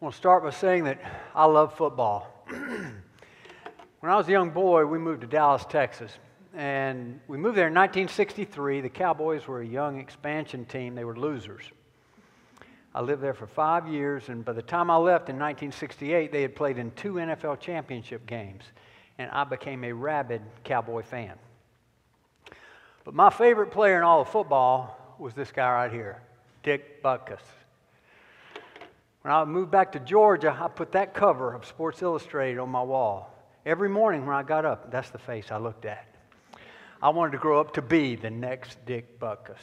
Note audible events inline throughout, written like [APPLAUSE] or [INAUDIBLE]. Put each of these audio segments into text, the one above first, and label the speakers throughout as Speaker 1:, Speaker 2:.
Speaker 1: I want to start by saying that I love football. [CLEARS THROAT] when I was a young boy, we moved to Dallas, Texas. And we moved there in 1963. The Cowboys were a young expansion team, they were losers. I lived there for five years, and by the time I left in 1968, they had played in two NFL championship games, and I became a rabid Cowboy fan. But my favorite player in all of football was this guy right here, Dick Butkus. When I moved back to Georgia, I put that cover of Sports Illustrated on my wall. Every morning when I got up, that's the face I looked at. I wanted to grow up to be the next Dick Butkus.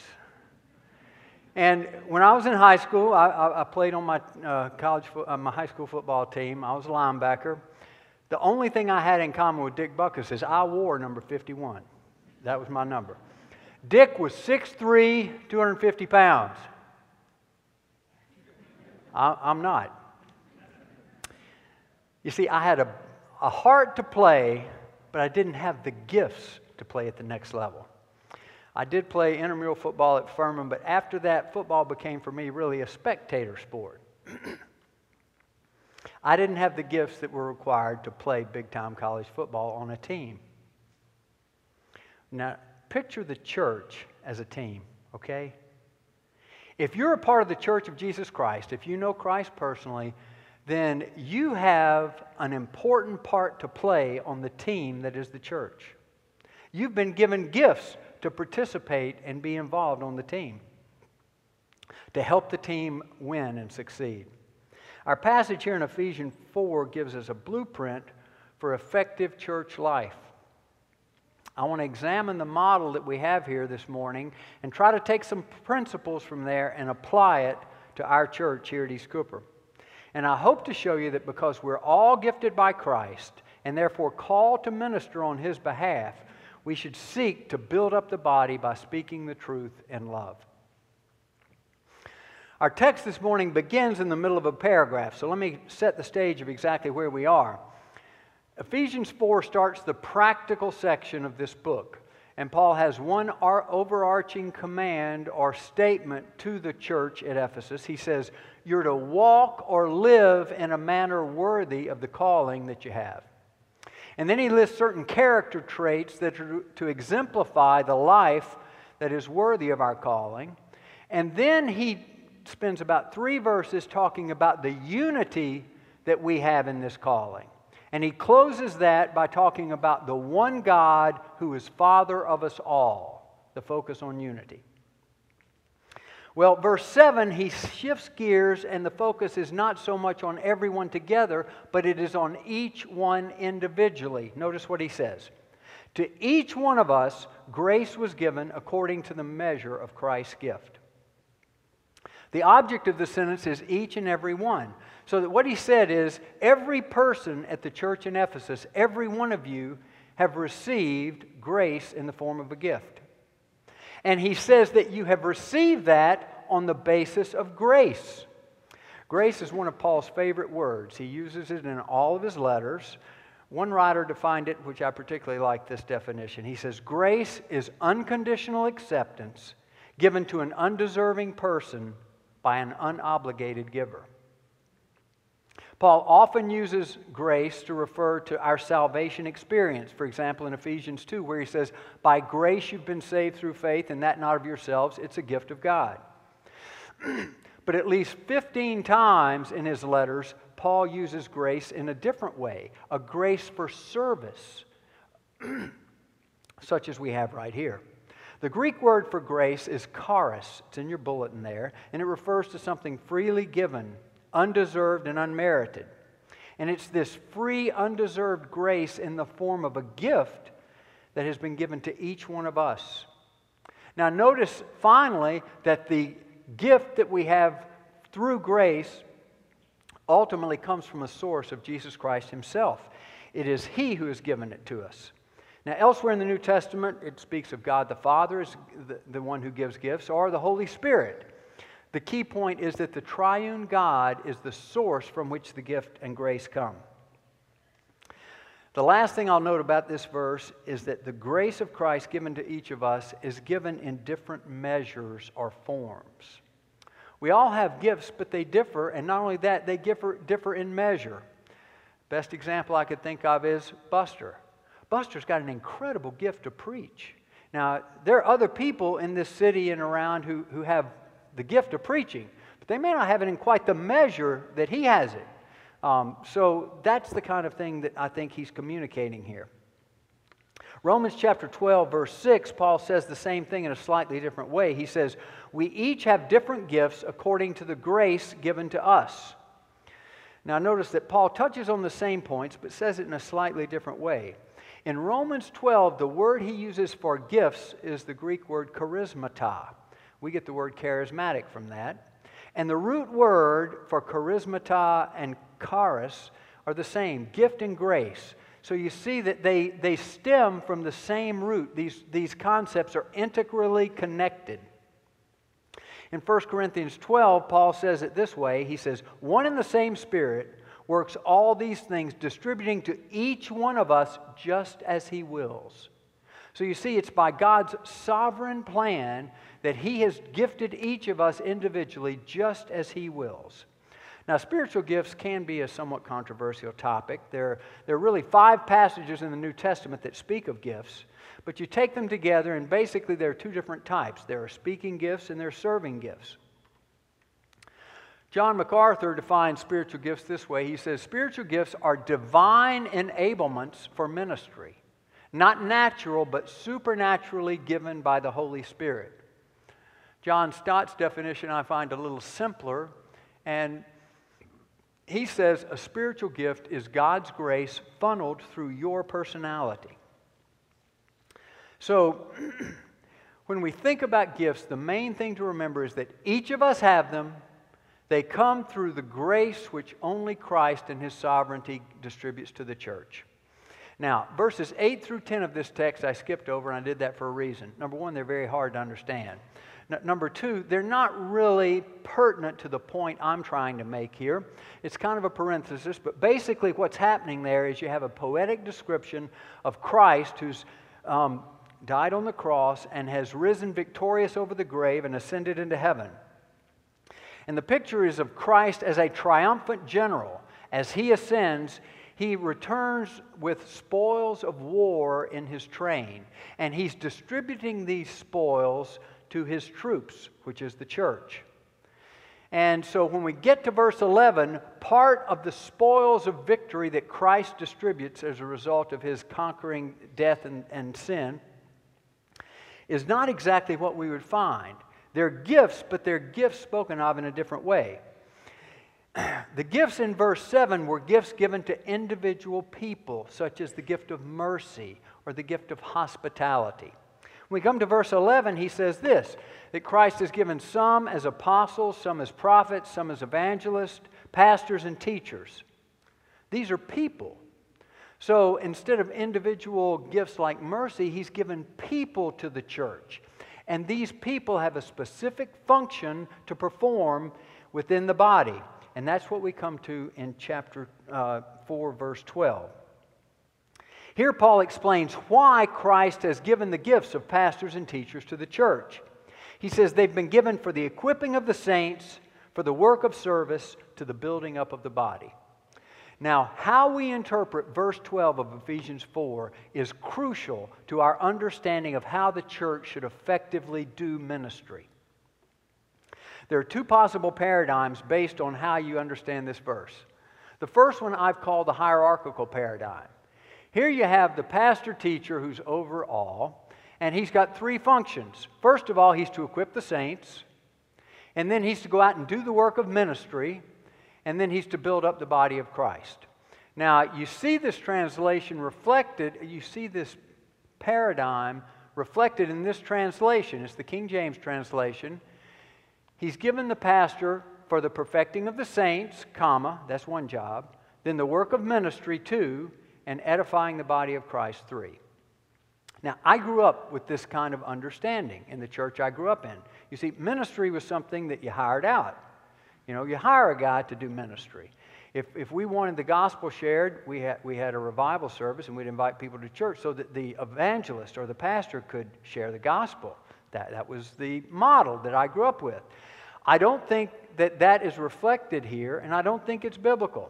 Speaker 1: And when I was in high school, I, I, I played on my uh, college, uh, my high school football team. I was a linebacker. The only thing I had in common with Dick Butkus is I wore number 51. That was my number. Dick was 6'3", 250 pounds. I, am not. You see, I had a, a heart to play, but I didn't have the gifts to play at the next level. I did play intramural football at Furman, but after that, football became for me really a spectator sport. [CLEARS THROAT] I didn't have the gifts that were required to play big time college football on a team. Now, picture the church as a team, okay? If you're a part of the church of Jesus Christ, if you know Christ personally, then you have an important part to play on the team that is the church. You've been given gifts to participate and be involved on the team, to help the team win and succeed. Our passage here in Ephesians 4 gives us a blueprint for effective church life. I want to examine the model that we have here this morning and try to take some principles from there and apply it to our church here at East Cooper. And I hope to show you that because we're all gifted by Christ and therefore called to minister on His behalf, we should seek to build up the body by speaking the truth in love. Our text this morning begins in the middle of a paragraph, so let me set the stage of exactly where we are. Ephesians 4 starts the practical section of this book. And Paul has one overarching command or statement to the church at Ephesus. He says, You're to walk or live in a manner worthy of the calling that you have. And then he lists certain character traits that are to exemplify the life that is worthy of our calling. And then he spends about three verses talking about the unity that we have in this calling. And he closes that by talking about the one God who is Father of us all, the focus on unity. Well, verse 7, he shifts gears, and the focus is not so much on everyone together, but it is on each one individually. Notice what he says To each one of us, grace was given according to the measure of Christ's gift. The object of the sentence is each and every one. So that what he said is every person at the church in Ephesus, every one of you, have received grace in the form of a gift. And he says that you have received that on the basis of grace. Grace is one of Paul's favorite words. He uses it in all of his letters. One writer defined it, which I particularly like this definition. He says, Grace is unconditional acceptance given to an undeserving person by an unobligated giver. Paul often uses grace to refer to our salvation experience. For example, in Ephesians 2, where he says, By grace you've been saved through faith, and that not of yourselves, it's a gift of God. [CLEARS THROAT] but at least 15 times in his letters, Paul uses grace in a different way a grace for service, [CLEARS THROAT] such as we have right here. The Greek word for grace is charis. It's in your bulletin there, and it refers to something freely given undeserved and unmerited. And it's this free, undeserved grace in the form of a gift that has been given to each one of us. Now, notice finally that the gift that we have through grace ultimately comes from a source of Jesus Christ Himself. It is He who has given it to us. Now, elsewhere in the New Testament, it speaks of God the Father as the, the one who gives gifts, or the Holy Spirit the key point is that the triune God is the source from which the gift and grace come. The last thing I'll note about this verse is that the grace of Christ given to each of us is given in different measures or forms. We all have gifts, but they differ, and not only that, they differ, differ in measure. Best example I could think of is Buster. Buster's got an incredible gift to preach. Now, there are other people in this city and around who, who have the gift of preaching, but they may not have it in quite the measure that he has it. Um, so that's the kind of thing that I think he's communicating here. Romans chapter 12, verse 6, Paul says the same thing in a slightly different way. He says, We each have different gifts according to the grace given to us. Now, notice that Paul touches on the same points, but says it in a slightly different way. In Romans 12, the word he uses for gifts is the Greek word charismata. We get the word charismatic from that. And the root word for charismata and charis are the same gift and grace. So you see that they, they stem from the same root. These, these concepts are integrally connected. In 1 Corinthians 12, Paul says it this way He says, One and the same Spirit works all these things, distributing to each one of us just as He wills. So you see, it's by God's sovereign plan that He has gifted each of us individually just as He wills. Now, spiritual gifts can be a somewhat controversial topic. There, there are really five passages in the New Testament that speak of gifts, but you take them together, and basically there are two different types there are speaking gifts and there are serving gifts. John MacArthur defines spiritual gifts this way. He says, Spiritual gifts are divine enablements for ministry, not natural, but supernaturally given by the Holy Spirit. John Stott's definition I find a little simpler, and he says a spiritual gift is God's grace funneled through your personality. So, [CLEARS THROAT] when we think about gifts, the main thing to remember is that each of us have them. They come through the grace which only Christ and his sovereignty distributes to the church. Now, verses 8 through 10 of this text I skipped over, and I did that for a reason. Number one, they're very hard to understand. N- number two, they're not really pertinent to the point I'm trying to make here. It's kind of a parenthesis, but basically what's happening there is you have a poetic description of Christ who's um, died on the cross and has risen victorious over the grave and ascended into heaven. And the picture is of Christ as a triumphant general. As he ascends, he returns with spoils of war in his train, and he's distributing these spoils to his troops, which is the church. And so when we get to verse 11, part of the spoils of victory that Christ distributes as a result of his conquering death and, and sin is not exactly what we would find. They're gifts, but they're gifts spoken of in a different way. [CLEARS THROAT] The gifts in verse 7 were gifts given to individual people, such as the gift of mercy or the gift of hospitality. When we come to verse 11, he says this that Christ has given some as apostles, some as prophets, some as evangelists, pastors, and teachers. These are people. So instead of individual gifts like mercy, he's given people to the church. And these people have a specific function to perform within the body. And that's what we come to in chapter uh, 4, verse 12. Here, Paul explains why Christ has given the gifts of pastors and teachers to the church. He says they've been given for the equipping of the saints, for the work of service, to the building up of the body. Now, how we interpret verse 12 of Ephesians 4 is crucial to our understanding of how the church should effectively do ministry. There are two possible paradigms based on how you understand this verse. The first one I've called the hierarchical paradigm. Here you have the pastor teacher who's over all, and he's got three functions. First of all, he's to equip the saints, and then he's to go out and do the work of ministry, and then he's to build up the body of Christ. Now, you see this translation reflected, you see this paradigm reflected in this translation. It's the King James translation. He's given the pastor for the perfecting of the saints, comma, that's one job, then the work of ministry, two, and edifying the body of Christ, three. Now, I grew up with this kind of understanding in the church I grew up in. You see, ministry was something that you hired out. You know, you hire a guy to do ministry. If, if we wanted the gospel shared, we had, we had a revival service and we'd invite people to church so that the evangelist or the pastor could share the gospel. That, that was the model that I grew up with. I don't think that that is reflected here, and I don't think it's biblical.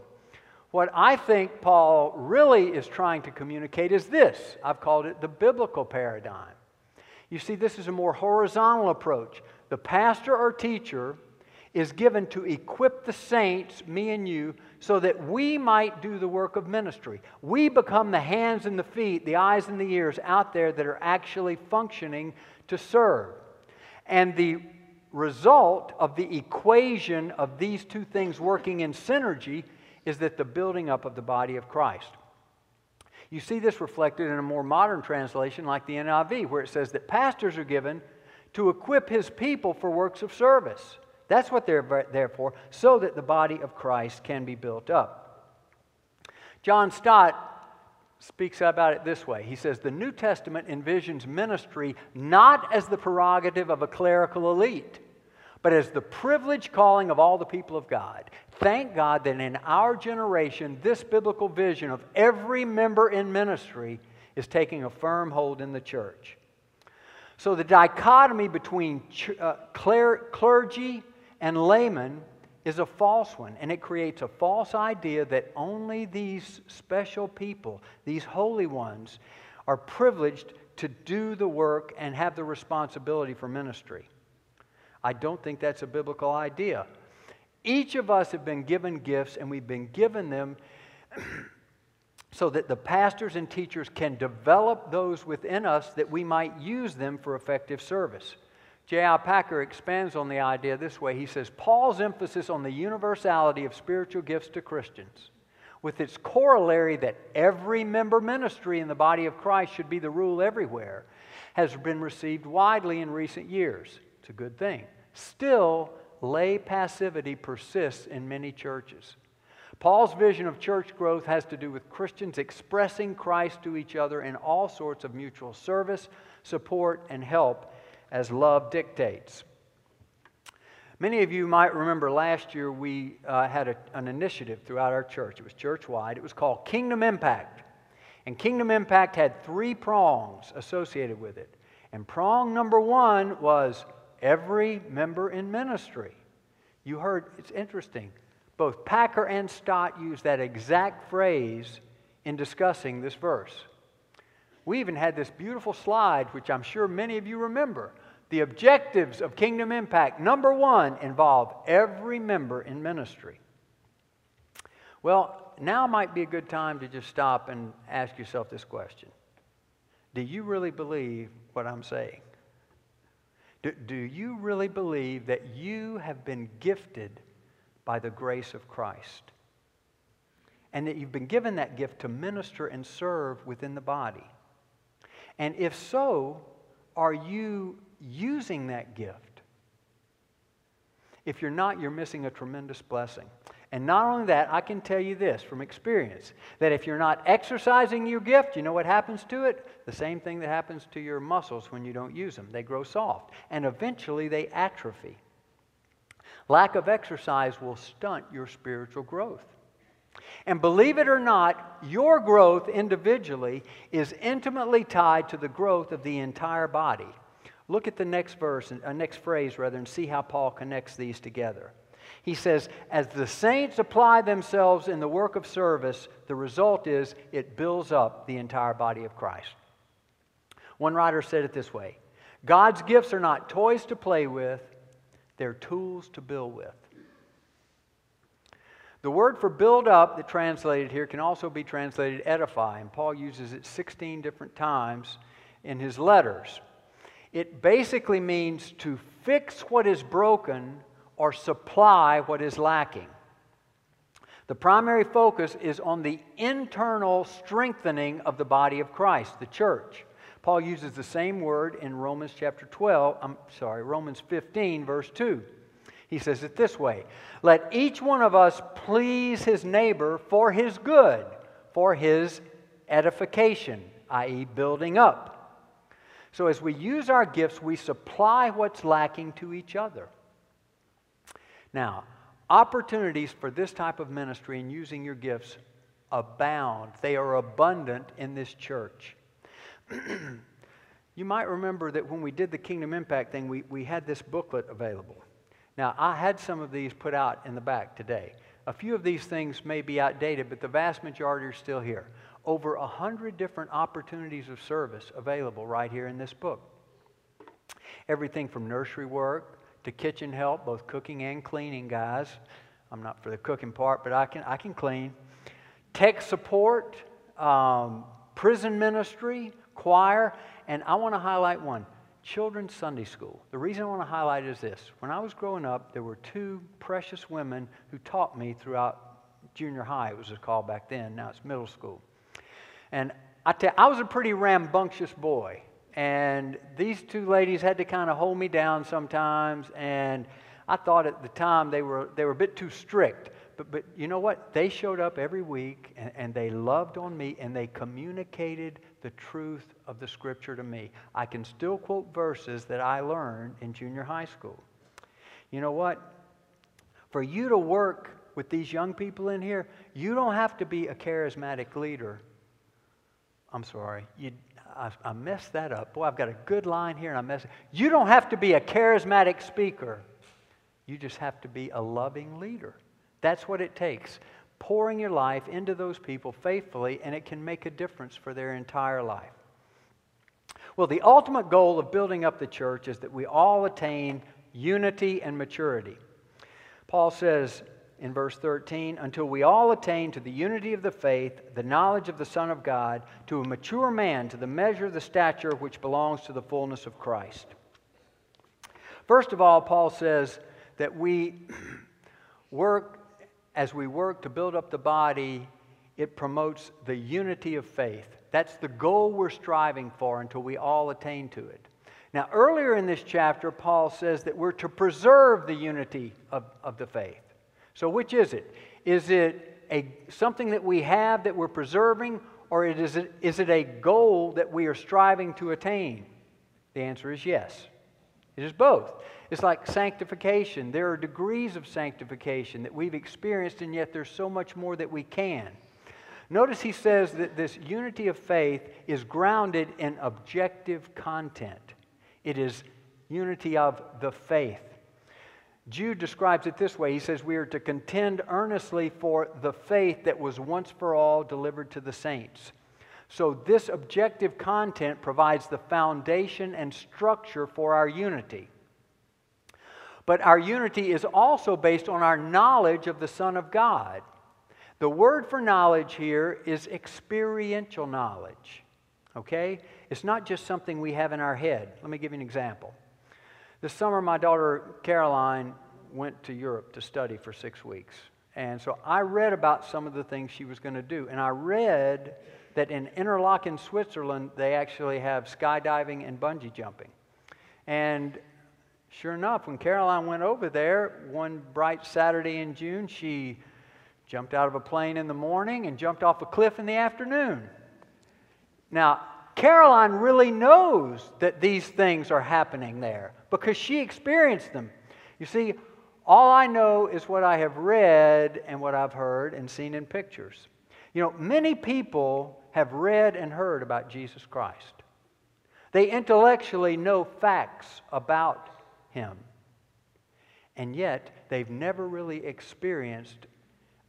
Speaker 1: What I think Paul really is trying to communicate is this I've called it the biblical paradigm. You see, this is a more horizontal approach. The pastor or teacher is given to equip the saints, me and you, so that we might do the work of ministry. We become the hands and the feet, the eyes and the ears out there that are actually functioning to serve. And the result of the equation of these two things working in synergy is that the building up of the body of Christ. You see this reflected in a more modern translation like the NIV, where it says that pastors are given to equip his people for works of service. That's what they're there for, so that the body of Christ can be built up. John Stott speaks about it this way. He says, The New Testament envisions ministry not as the prerogative of a clerical elite, but as the privileged calling of all the people of God. Thank God that in our generation, this biblical vision of every member in ministry is taking a firm hold in the church. So the dichotomy between uh, clergy and layman is a false one, and it creates a false idea that only these special people, these holy ones, are privileged to do the work and have the responsibility for ministry. I don't think that's a biblical idea. Each of us have been given gifts, and we've been given them [CLEARS THROAT] so that the pastors and teachers can develop those within us that we might use them for effective service. J.I. Packer expands on the idea this way. He says Paul's emphasis on the universality of spiritual gifts to Christians, with its corollary that every member ministry in the body of Christ should be the rule everywhere, has been received widely in recent years. It's a good thing. Still, lay passivity persists in many churches. Paul's vision of church growth has to do with Christians expressing Christ to each other in all sorts of mutual service, support, and help as love dictates. Many of you might remember last year we uh, had a, an initiative throughout our church. It was church wide. It was called Kingdom Impact. And Kingdom Impact had three prongs associated with it. And prong number one was every member in ministry. You heard, it's interesting. Both Packer and Stott use that exact phrase in discussing this verse. We even had this beautiful slide, which I'm sure many of you remember. The objectives of Kingdom Impact, number one, involve every member in ministry. Well, now might be a good time to just stop and ask yourself this question Do you really believe what I'm saying? Do, do you really believe that you have been gifted by the grace of Christ? And that you've been given that gift to minister and serve within the body? And if so, are you using that gift? If you're not, you're missing a tremendous blessing. And not only that, I can tell you this from experience that if you're not exercising your gift, you know what happens to it? The same thing that happens to your muscles when you don't use them. They grow soft, and eventually they atrophy. Lack of exercise will stunt your spiritual growth. And believe it or not, your growth individually is intimately tied to the growth of the entire body. Look at the next verse, uh, next phrase rather, and see how Paul connects these together. He says, As the saints apply themselves in the work of service, the result is it builds up the entire body of Christ. One writer said it this way God's gifts are not toys to play with, they're tools to build with. The word for build up that translated here can also be translated edify, and Paul uses it 16 different times in his letters. It basically means to fix what is broken or supply what is lacking. The primary focus is on the internal strengthening of the body of Christ, the church. Paul uses the same word in Romans chapter 12, I'm sorry, Romans 15, verse 2. He says it this way Let each one of us please his neighbor for his good, for his edification, i.e., building up. So as we use our gifts, we supply what's lacking to each other. Now, opportunities for this type of ministry and using your gifts abound, they are abundant in this church. [CLEARS THROAT] you might remember that when we did the Kingdom Impact thing, we, we had this booklet available. Now, I had some of these put out in the back today. A few of these things may be outdated, but the vast majority are still here. Over a hundred different opportunities of service available right here in this book. Everything from nursery work to kitchen help, both cooking and cleaning, guys. I'm not for the cooking part, but I can, I can clean. Tech support, um, prison ministry, choir, and I want to highlight one Children's Sunday School. The reason I want to highlight is this. When I was growing up, there were two precious women who taught me throughout junior high, it was called back then, now it's middle school. And I, tell, I was a pretty rambunctious boy. And these two ladies had to kind of hold me down sometimes. And I thought at the time they were, they were a bit too strict. But, but you know what? They showed up every week and, and they loved on me and they communicated the truth of the scripture to me. I can still quote verses that I learned in junior high school. You know what? For you to work with these young people in here, you don't have to be a charismatic leader. I'm sorry. You, I, I messed that up. Boy, I've got a good line here and I messed it. You don't have to be a charismatic speaker. You just have to be a loving leader. That's what it takes pouring your life into those people faithfully, and it can make a difference for their entire life. Well, the ultimate goal of building up the church is that we all attain unity and maturity. Paul says in verse 13, until we all attain to the unity of the faith, the knowledge of the Son of God, to a mature man, to the measure of the stature which belongs to the fullness of Christ. First of all, Paul says that we [CLEARS THROAT] work as we work to build up the body, it promotes the unity of faith. That's the goal we're striving for until we all attain to it. Now, earlier in this chapter, Paul says that we're to preserve the unity of, of the faith. So, which is it? Is it a, something that we have that we're preserving, or is it, is it a goal that we are striving to attain? The answer is yes. It is both. It's like sanctification. There are degrees of sanctification that we've experienced, and yet there's so much more that we can. Notice he says that this unity of faith is grounded in objective content. It is unity of the faith. Jude describes it this way He says, We are to contend earnestly for the faith that was once for all delivered to the saints. So, this objective content provides the foundation and structure for our unity. But our unity is also based on our knowledge of the Son of God. The word for knowledge here is experiential knowledge. Okay? It's not just something we have in our head. Let me give you an example. This summer, my daughter Caroline went to Europe to study for six weeks. And so I read about some of the things she was going to do. And I read that in Interlaken, Switzerland, they actually have skydiving and bungee jumping. And Sure enough, when Caroline went over there one bright Saturday in June, she jumped out of a plane in the morning and jumped off a cliff in the afternoon. Now, Caroline really knows that these things are happening there because she experienced them. You see, all I know is what I have read and what I've heard and seen in pictures. You know, many people have read and heard about Jesus Christ. They intellectually know facts about him. And yet, they've never really experienced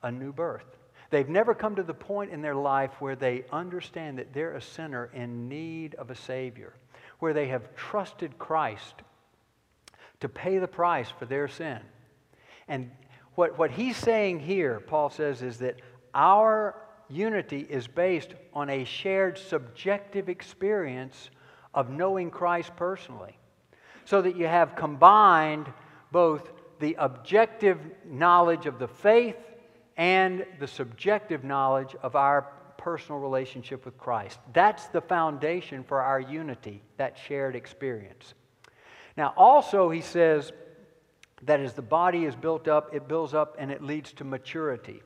Speaker 1: a new birth. They've never come to the point in their life where they understand that they're a sinner in need of a Savior, where they have trusted Christ to pay the price for their sin. And what, what he's saying here, Paul says, is that our unity is based on a shared subjective experience of knowing Christ personally so that you have combined both the objective knowledge of the faith and the subjective knowledge of our personal relationship with Christ. That's the foundation for our unity, that shared experience. Now, also, he says that as the body is built up, it builds up and it leads to maturity.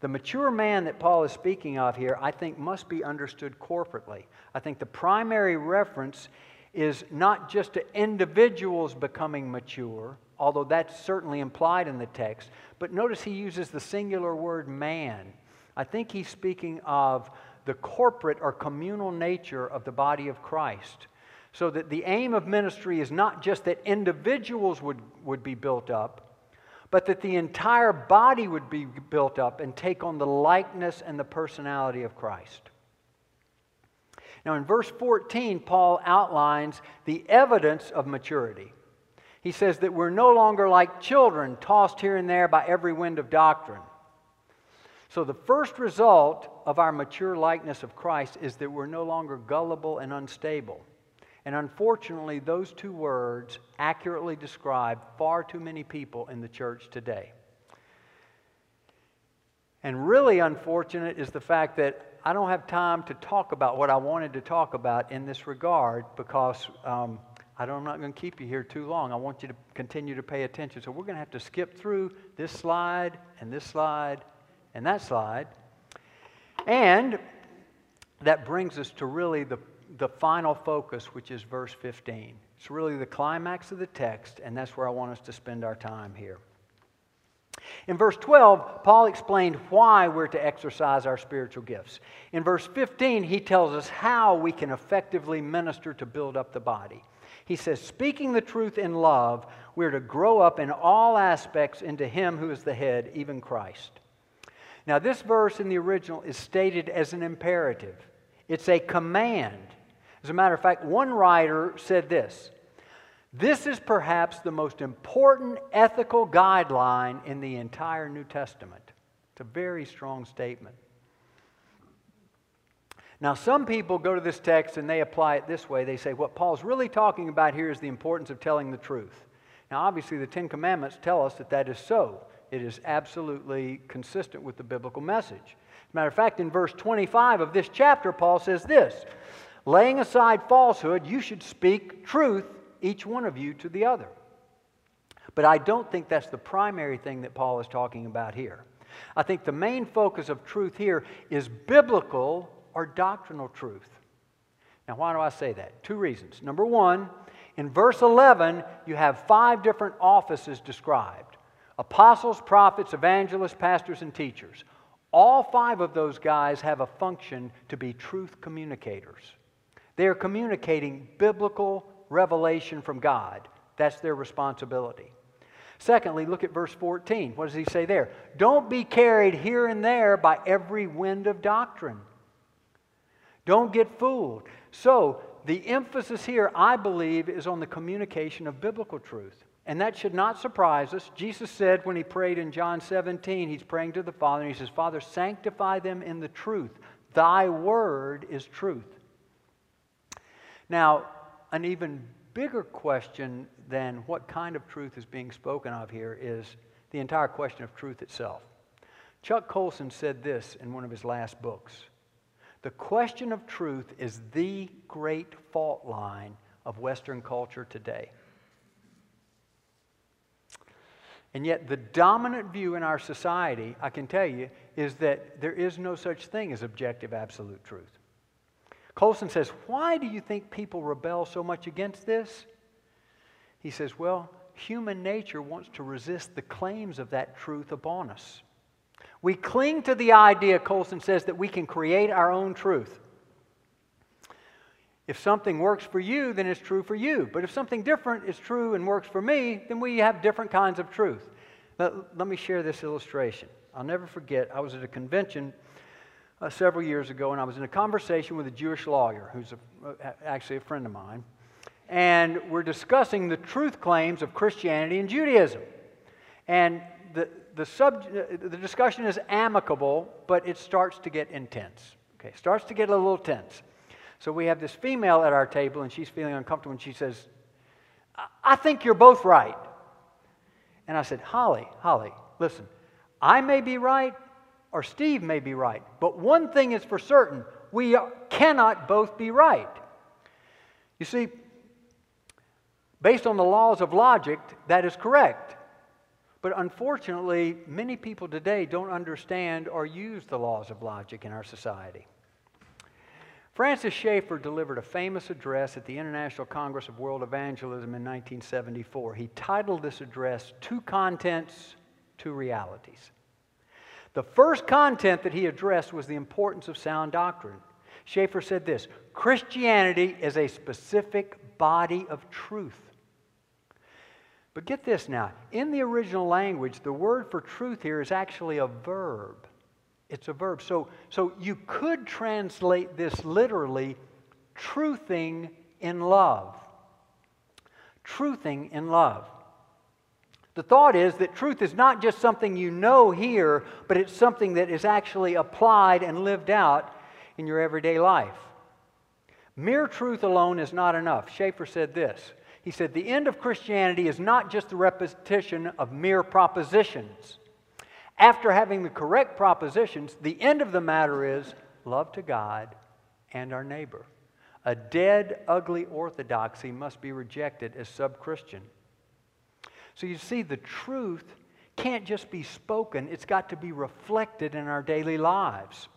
Speaker 1: The mature man that Paul is speaking of here, I think, must be understood corporately. I think the primary reference is not just to individuals becoming mature, although that's certainly implied in the text, but notice he uses the singular word man. I think he's speaking of the corporate or communal nature of the body of Christ. So that the aim of ministry is not just that individuals would, would be built up, but that the entire body would be built up and take on the likeness and the personality of Christ. Now, in verse 14, Paul outlines the evidence of maturity. He says that we're no longer like children, tossed here and there by every wind of doctrine. So, the first result of our mature likeness of Christ is that we're no longer gullible and unstable. And unfortunately, those two words accurately describe far too many people in the church today. And really unfortunate is the fact that I don't have time to talk about what I wanted to talk about in this regard because um, I am not going to keep you here too long. I want you to continue to pay attention. So we're going to have to skip through this slide and this slide and that slide. And that brings us to really the the final focus, which is verse 15. It's really the climax of the text, and that's where I want us to spend our time here. In verse 12, Paul explained why we're to exercise our spiritual gifts. In verse 15, he tells us how we can effectively minister to build up the body. He says, Speaking the truth in love, we're to grow up in all aspects into Him who is the head, even Christ. Now, this verse in the original is stated as an imperative, it's a command. As a matter of fact, one writer said this This is perhaps the most important ethical guideline in the entire New Testament. It's a very strong statement. Now, some people go to this text and they apply it this way. They say, what Paul's really talking about here is the importance of telling the truth. Now, obviously, the Ten Commandments tell us that that is so. It is absolutely consistent with the biblical message. As a matter of fact, in verse 25 of this chapter, Paul says this Laying aside falsehood, you should speak truth, each one of you, to the other. But I don't think that's the primary thing that Paul is talking about here. I think the main focus of truth here is biblical or doctrinal truth. Now, why do I say that? Two reasons. Number one, in verse 11, you have five different offices described apostles, prophets, evangelists, pastors, and teachers. All five of those guys have a function to be truth communicators. They are communicating biblical revelation from God. That's their responsibility. Secondly, look at verse 14. What does he say there? Don't be carried here and there by every wind of doctrine. Don't get fooled. So, the emphasis here, I believe, is on the communication of biblical truth. And that should not surprise us. Jesus said when he prayed in John 17, he's praying to the Father, and he says, Father, sanctify them in the truth. Thy word is truth. Now, an even bigger question than what kind of truth is being spoken of here is the entire question of truth itself. Chuck Colson said this in one of his last books The question of truth is the great fault line of Western culture today. And yet, the dominant view in our society, I can tell you, is that there is no such thing as objective absolute truth. Colson says, Why do you think people rebel so much against this? He says, Well, human nature wants to resist the claims of that truth upon us. We cling to the idea, Colson says, that we can create our own truth. If something works for you, then it's true for you. But if something different is true and works for me, then we have different kinds of truth. Let, let me share this illustration. I'll never forget, I was at a convention uh, several years ago, and I was in a conversation with a Jewish lawyer who's a, uh, actually a friend of mine. And we're discussing the truth claims of Christianity and Judaism. And the, the, sub, uh, the discussion is amicable, but it starts to get intense. Okay, starts to get a little tense. So we have this female at our table, and she's feeling uncomfortable, and she says, I think you're both right. And I said, Holly, Holly, listen, I may be right, or Steve may be right. But one thing is for certain we cannot both be right. You see, based on the laws of logic, that is correct. But unfortunately, many people today don't understand or use the laws of logic in our society. Francis Schaeffer delivered a famous address at the International Congress of World Evangelism in 1974. He titled this address, Two Contents, Two Realities. The first content that he addressed was the importance of sound doctrine. Schaeffer said this Christianity is a specific body of truth. But get this now. In the original language, the word for truth here is actually a verb. It's a verb. So, so you could translate this literally truthing in love. Truthing in love. The thought is that truth is not just something you know here, but it's something that is actually applied and lived out in your everyday life. Mere truth alone is not enough. Schaeffer said this. He said, The end of Christianity is not just the repetition of mere propositions. After having the correct propositions, the end of the matter is love to God and our neighbor. A dead, ugly orthodoxy must be rejected as sub Christian. So you see, the truth can't just be spoken, it's got to be reflected in our daily lives.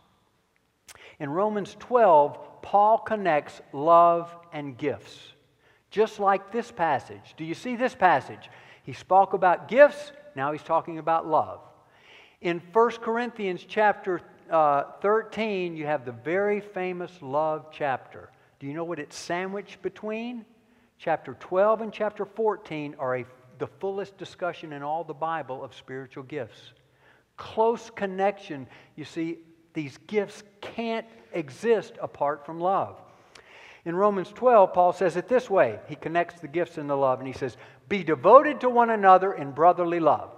Speaker 1: In Romans 12, Paul connects love and gifts, just like this passage. Do you see this passage? He spoke about gifts, now he's talking about love. In 1 Corinthians chapter uh, 13, you have the very famous love chapter. Do you know what it's sandwiched between? Chapter 12 and chapter 14 are a the fullest discussion in all the Bible of spiritual gifts. Close connection. You see, these gifts can't exist apart from love. In Romans 12, Paul says it this way. He connects the gifts and the love, and he says, Be devoted to one another in brotherly love.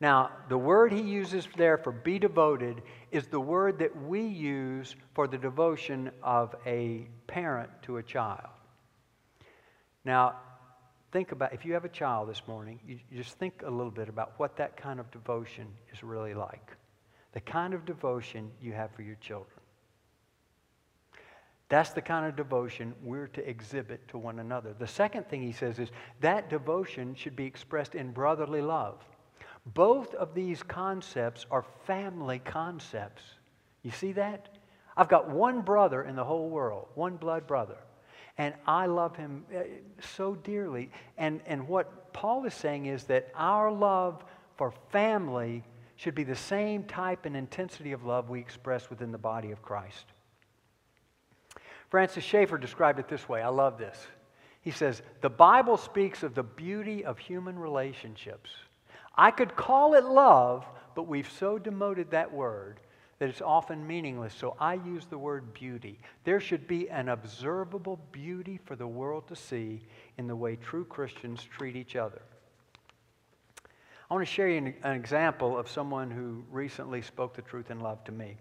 Speaker 1: Now, the word he uses there for be devoted is the word that we use for the devotion of a parent to a child. Now, think about if you have a child this morning, you, just think a little bit about what that kind of devotion is really like. The kind of devotion you have for your children. That's the kind of devotion we're to exhibit to one another. The second thing he says is that devotion should be expressed in brotherly love. Both of these concepts are family concepts. You see that? I've got one brother in the whole world, one blood brother. And I love him uh, so dearly. And, and what Paul is saying is that our love for family should be the same type and intensity of love we express within the body of Christ. Francis Schaeffer described it this way. I love this. He says, The Bible speaks of the beauty of human relationships. I could call it love, but we've so demoted that word that it's often meaningless. So I use the word beauty. There should be an observable beauty for the world to see in the way true Christians treat each other. I want to share you an, an example of someone who recently spoke the truth in love to me.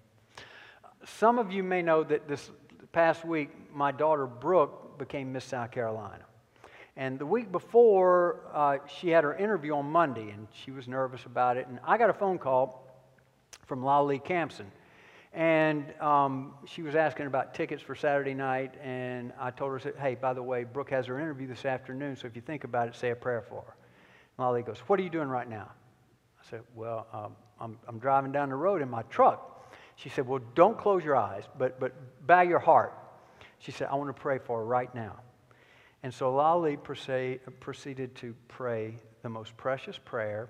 Speaker 1: Some of you may know that this past week, my daughter Brooke became Miss South Carolina. And the week before, uh, she had her interview on Monday, and she was nervous about it. And I got a phone call from Lolly Campson. And um, she was asking about tickets for Saturday night, and I told her, hey, by the way, Brooke has her interview this afternoon, so if you think about it, say a prayer for her. Lolly goes, what are you doing right now? I said, well, um, I'm, I'm driving down the road in my truck. She said, well, don't close your eyes, but, but bow your heart. She said, I want to pray for her right now. And so Lolly proceeded to pray the most precious prayer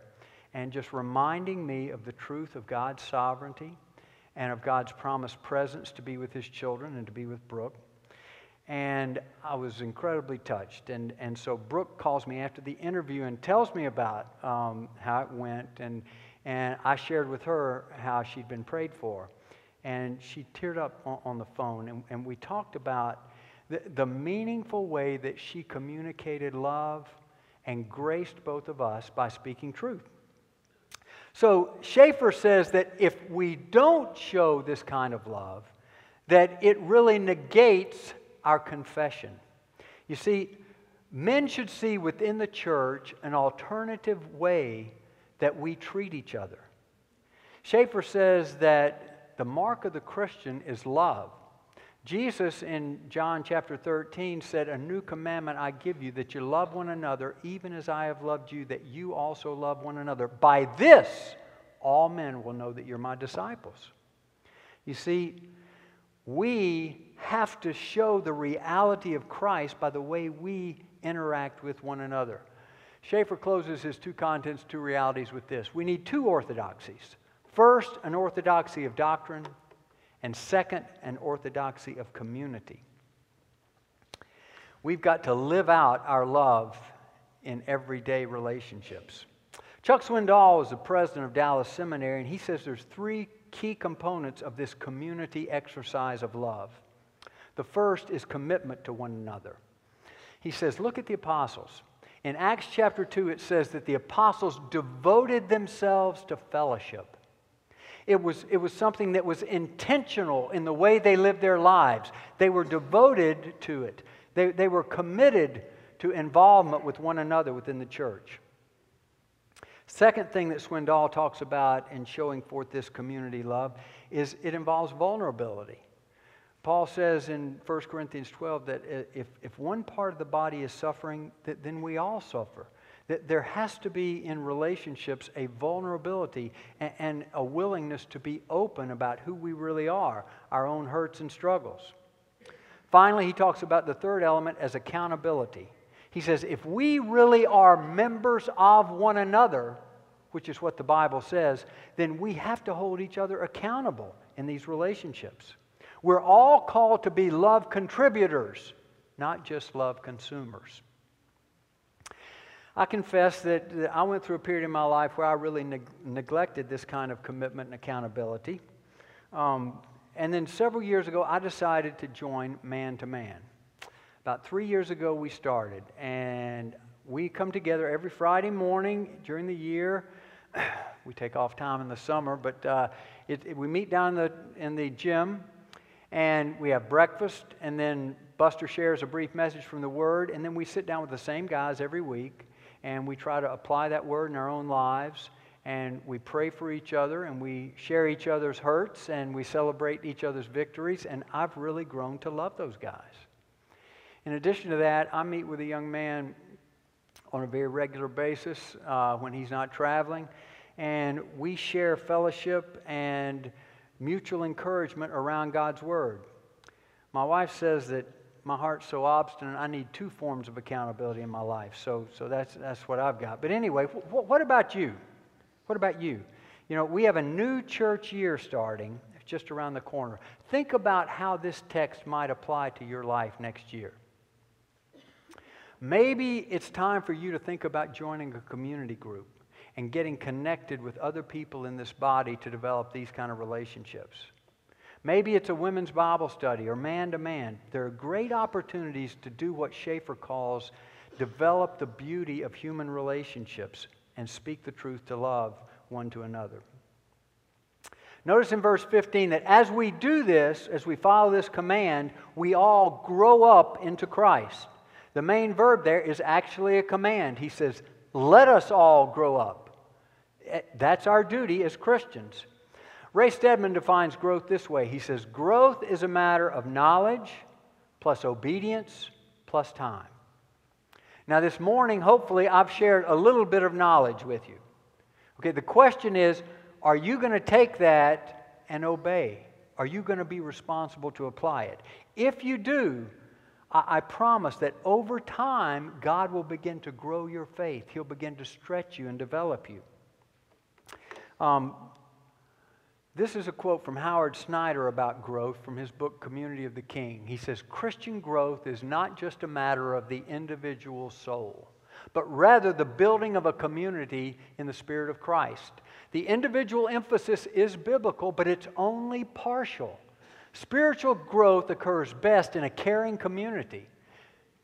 Speaker 1: and just reminding me of the truth of God's sovereignty and of God's promised presence to be with his children and to be with Brooke. And I was incredibly touched. And, and so Brooke calls me after the interview and tells me about um, how it went. And, and I shared with her how she'd been prayed for. And she teared up on, on the phone. And, and we talked about the, the meaningful way that she communicated love and graced both of us by speaking truth. So Schaeffer says that if we don't show this kind of love, that it really negates our confession. You see, men should see within the church an alternative way that we treat each other. Schaeffer says that the mark of the Christian is love. Jesus in John chapter 13 said, A new commandment I give you, that you love one another, even as I have loved you, that you also love one another. By this, all men will know that you're my disciples. You see, we have to show the reality of Christ by the way we interact with one another. Schaeffer closes his two contents, two realities with this. We need two orthodoxies. First, an orthodoxy of doctrine, and second, an orthodoxy of community. We've got to live out our love in everyday relationships. Chuck Swindoll is the president of Dallas Seminary, and he says there's three key components of this community exercise of love. The first is commitment to one another. He says, Look at the apostles. In Acts chapter 2, it says that the apostles devoted themselves to fellowship. It was, it was something that was intentional in the way they lived their lives. They were devoted to it, they, they were committed to involvement with one another within the church. Second thing that Swindoll talks about in showing forth this community love is it involves vulnerability. Paul says in 1 Corinthians 12 that if, if one part of the body is suffering, that then we all suffer. That there has to be in relationships a vulnerability and, and a willingness to be open about who we really are, our own hurts and struggles. Finally, he talks about the third element as accountability. He says, if we really are members of one another, which is what the Bible says, then we have to hold each other accountable in these relationships. We're all called to be love contributors, not just love consumers. I confess that I went through a period in my life where I really neg- neglected this kind of commitment and accountability. Um, and then several years ago, I decided to join Man to Man. About three years ago, we started, and we come together every Friday morning during the year. [CLEARS THROAT] we take off time in the summer, but uh, it, it, we meet down in the, in the gym and we have breakfast, and then Buster shares a brief message from the Word, and then we sit down with the same guys every week, and we try to apply that Word in our own lives, and we pray for each other, and we share each other's hurts, and we celebrate each other's victories, and I've really grown to love those guys. In addition to that, I meet with a young man on a very regular basis uh, when he's not traveling, and we share fellowship and mutual encouragement around God's Word. My wife says that my heart's so obstinate, I need two forms of accountability in my life. So, so that's, that's what I've got. But anyway, wh- what about you? What about you? You know, we have a new church year starting just around the corner. Think about how this text might apply to your life next year. Maybe it's time for you to think about joining a community group and getting connected with other people in this body to develop these kind of relationships. Maybe it's a women's Bible study or man to man. There are great opportunities to do what Schaeffer calls develop the beauty of human relationships and speak the truth to love one to another. Notice in verse 15 that as we do this, as we follow this command, we all grow up into Christ. The main verb there is actually a command. He says, Let us all grow up. Eh, that's our duty as Christians. Ray Stedman defines growth this way he says, Growth is a matter of knowledge plus obedience plus time. Now, this morning, hopefully, I've shared a little bit of knowledge with you. Okay, the question is are you going to take that and obey? Are you going to be responsible to apply it? If you do, I, promise that over time, God will begin to grow your faith. He'll begin to stretch you and develop you. Um, this is a quote from Howard Snyder about growth from his book Community of the King. He says, Christian growth is not just a matter of the individual soul, but rather the building of a community in the Spirit of Christ. The individual emphasis is biblical, but it's only partial. Spiritual growth occurs best in a caring community.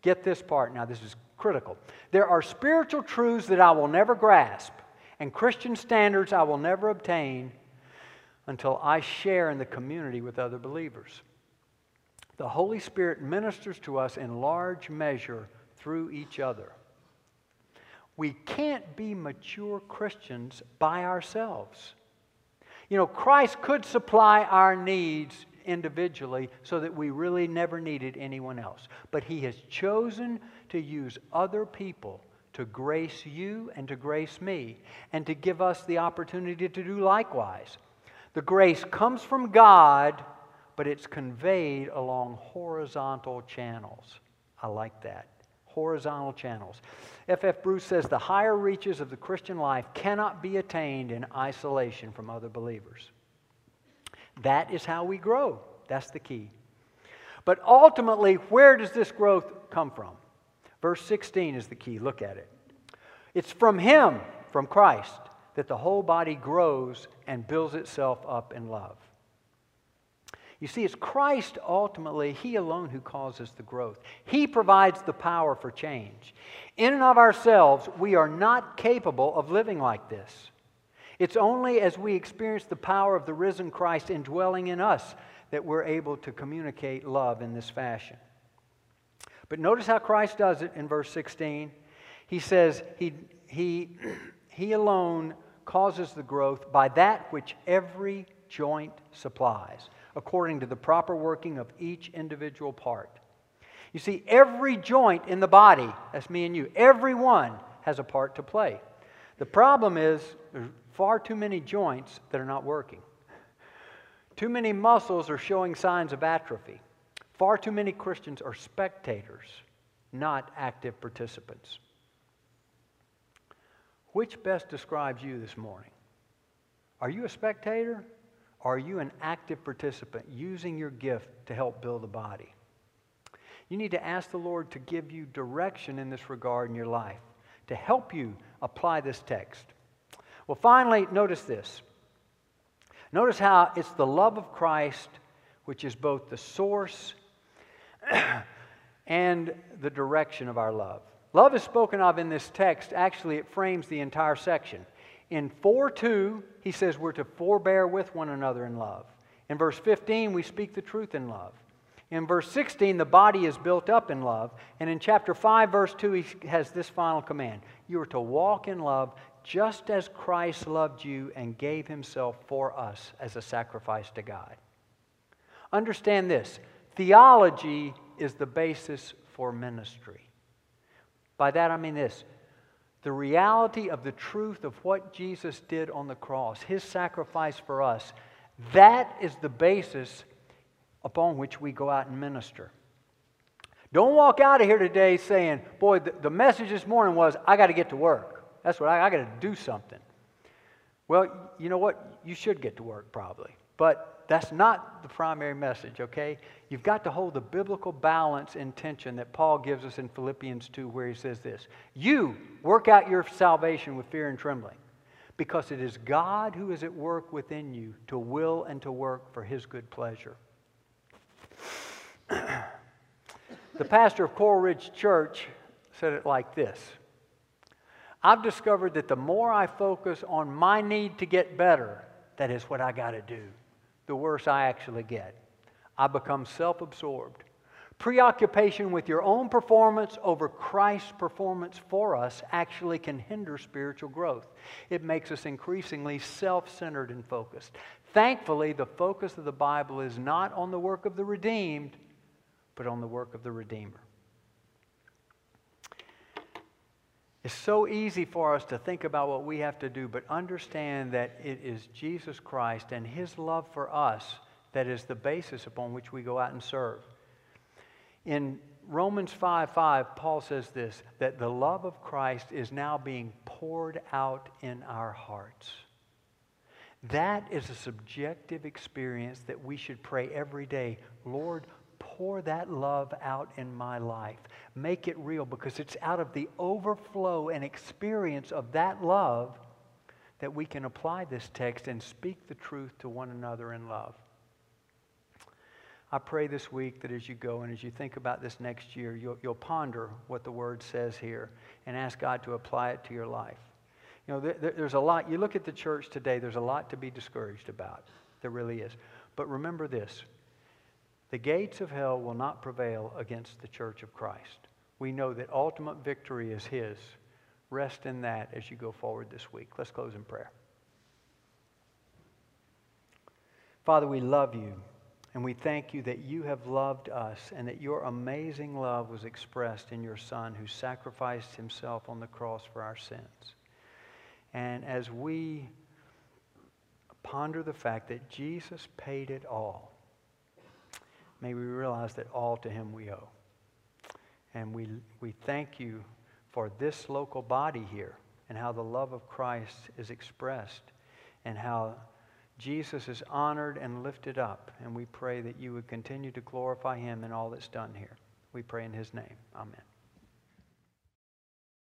Speaker 1: Get this part now, this is critical. There are spiritual truths that I will never grasp and Christian standards I will never obtain until I share in the community with other believers. The Holy Spirit ministers to us in large measure through each other. We can't be mature Christians by ourselves. You know, Christ could supply our needs individually so that we really never needed anyone else. But He has chosen to use other people to grace you and to grace me, and to give us the opportunity to do likewise. The grace comes from God, but it's conveyed along horizontal channels. I like that. Horizontal channels. F.F. F. Bruce says the higher reaches of the Christian life cannot be attained in isolation from other believers. That is how we grow. That's the key. But ultimately, where does this growth come from? Verse 16 is the key. Look at it. It's from Him, from Christ, that the whole body grows and builds itself up in love. You see, it's Christ ultimately, He alone who causes the growth. He provides the power for change. In and of ourselves, we are not capable of living like this. It's only as we experience the power of the risen Christ indwelling in us that we're able to communicate love in this fashion. But notice how Christ does it in verse 16. He says, He, he, he alone causes the growth by that which every joint supplies according to the proper working of each individual part. You see, every joint in the body, that's me and you, every one has a part to play. The problem is there's far too many joints that are not working. Too many muscles are showing signs of atrophy. Far too many Christians are spectators, not active participants. Which best describes you this morning? Are you a spectator are you an active participant using your gift to help build the body? You need to ask the Lord to give you direction in this regard in your life, to help you apply this text. Well, finally, notice this. Notice how it's the love of Christ which is both the source [CLEARS THROAT] and the direction of our love. Love is spoken of in this text. Actually, it frames the entire section. In 4 2, he says we're to forbear with one another in love. In verse 15, we speak the truth in love. In verse 16, the body is built up in love. And in chapter 5, verse 2, he has this final command You are to walk in love just as Christ loved you and gave himself for us as a sacrifice to God. Understand this theology is the basis for ministry. By that I mean this the reality of the truth of what Jesus did on the cross, his sacrifice for us, that is the basis upon which we go out and minister. Don't walk out of here today saying, Boy, the, the message this morning was, I got to get to work. That's what I, I got to do something. Well, you know what? You should get to work probably. But that's not the primary message, okay? You've got to hold the biblical balance and tension that Paul gives us in Philippians 2, where he says this You work out your salvation with fear and trembling, because it is God who is at work within you to will and to work for his good pleasure. [CLEARS THROAT] the pastor of Coral Ridge Church said it like this I've discovered that the more I focus on my need to get better, that is what I got to do the worse I actually get. I become self absorbed. Preoccupation with your own performance over Christ's performance for us actually can hinder spiritual growth. It makes us increasingly self centered and focused. Thankfully, the focus of the Bible is not on the work of the redeemed, but on the work of the Redeemer. It's so easy for us to think about what we have to do, but understand that it is Jesus Christ and His love for us that is the basis upon which we go out and serve. In Romans 5 5, Paul says this that the love of Christ is now being poured out in our hearts. That is a subjective experience that we should pray every day. Lord, pour that love out in my life. Make it real because it's out of the overflow and experience of that love that we can apply this text and speak the truth to one another in love. I pray this week that as you go and as you think about this next year, you'll, you'll ponder what the Word says here and ask God to apply it to your life. You know, there, there's a lot, you look at the church today, there's a lot to be discouraged about. There really is. But remember this the gates of hell will not prevail against the church of Christ. We know that ultimate victory is His. Rest in that as you go forward this week. Let's close in prayer. Father, we love you and we thank you that you have loved us and that your amazing love was expressed in your Son who sacrificed himself on the cross for our sins. And as we ponder the fact that Jesus paid it all, may we realize that all to Him we owe. And we, we thank you for this local body here and how the love of Christ is expressed and how Jesus is honored and lifted up. And we pray that you would continue to glorify Him in all that's done here. We pray in His name. Amen.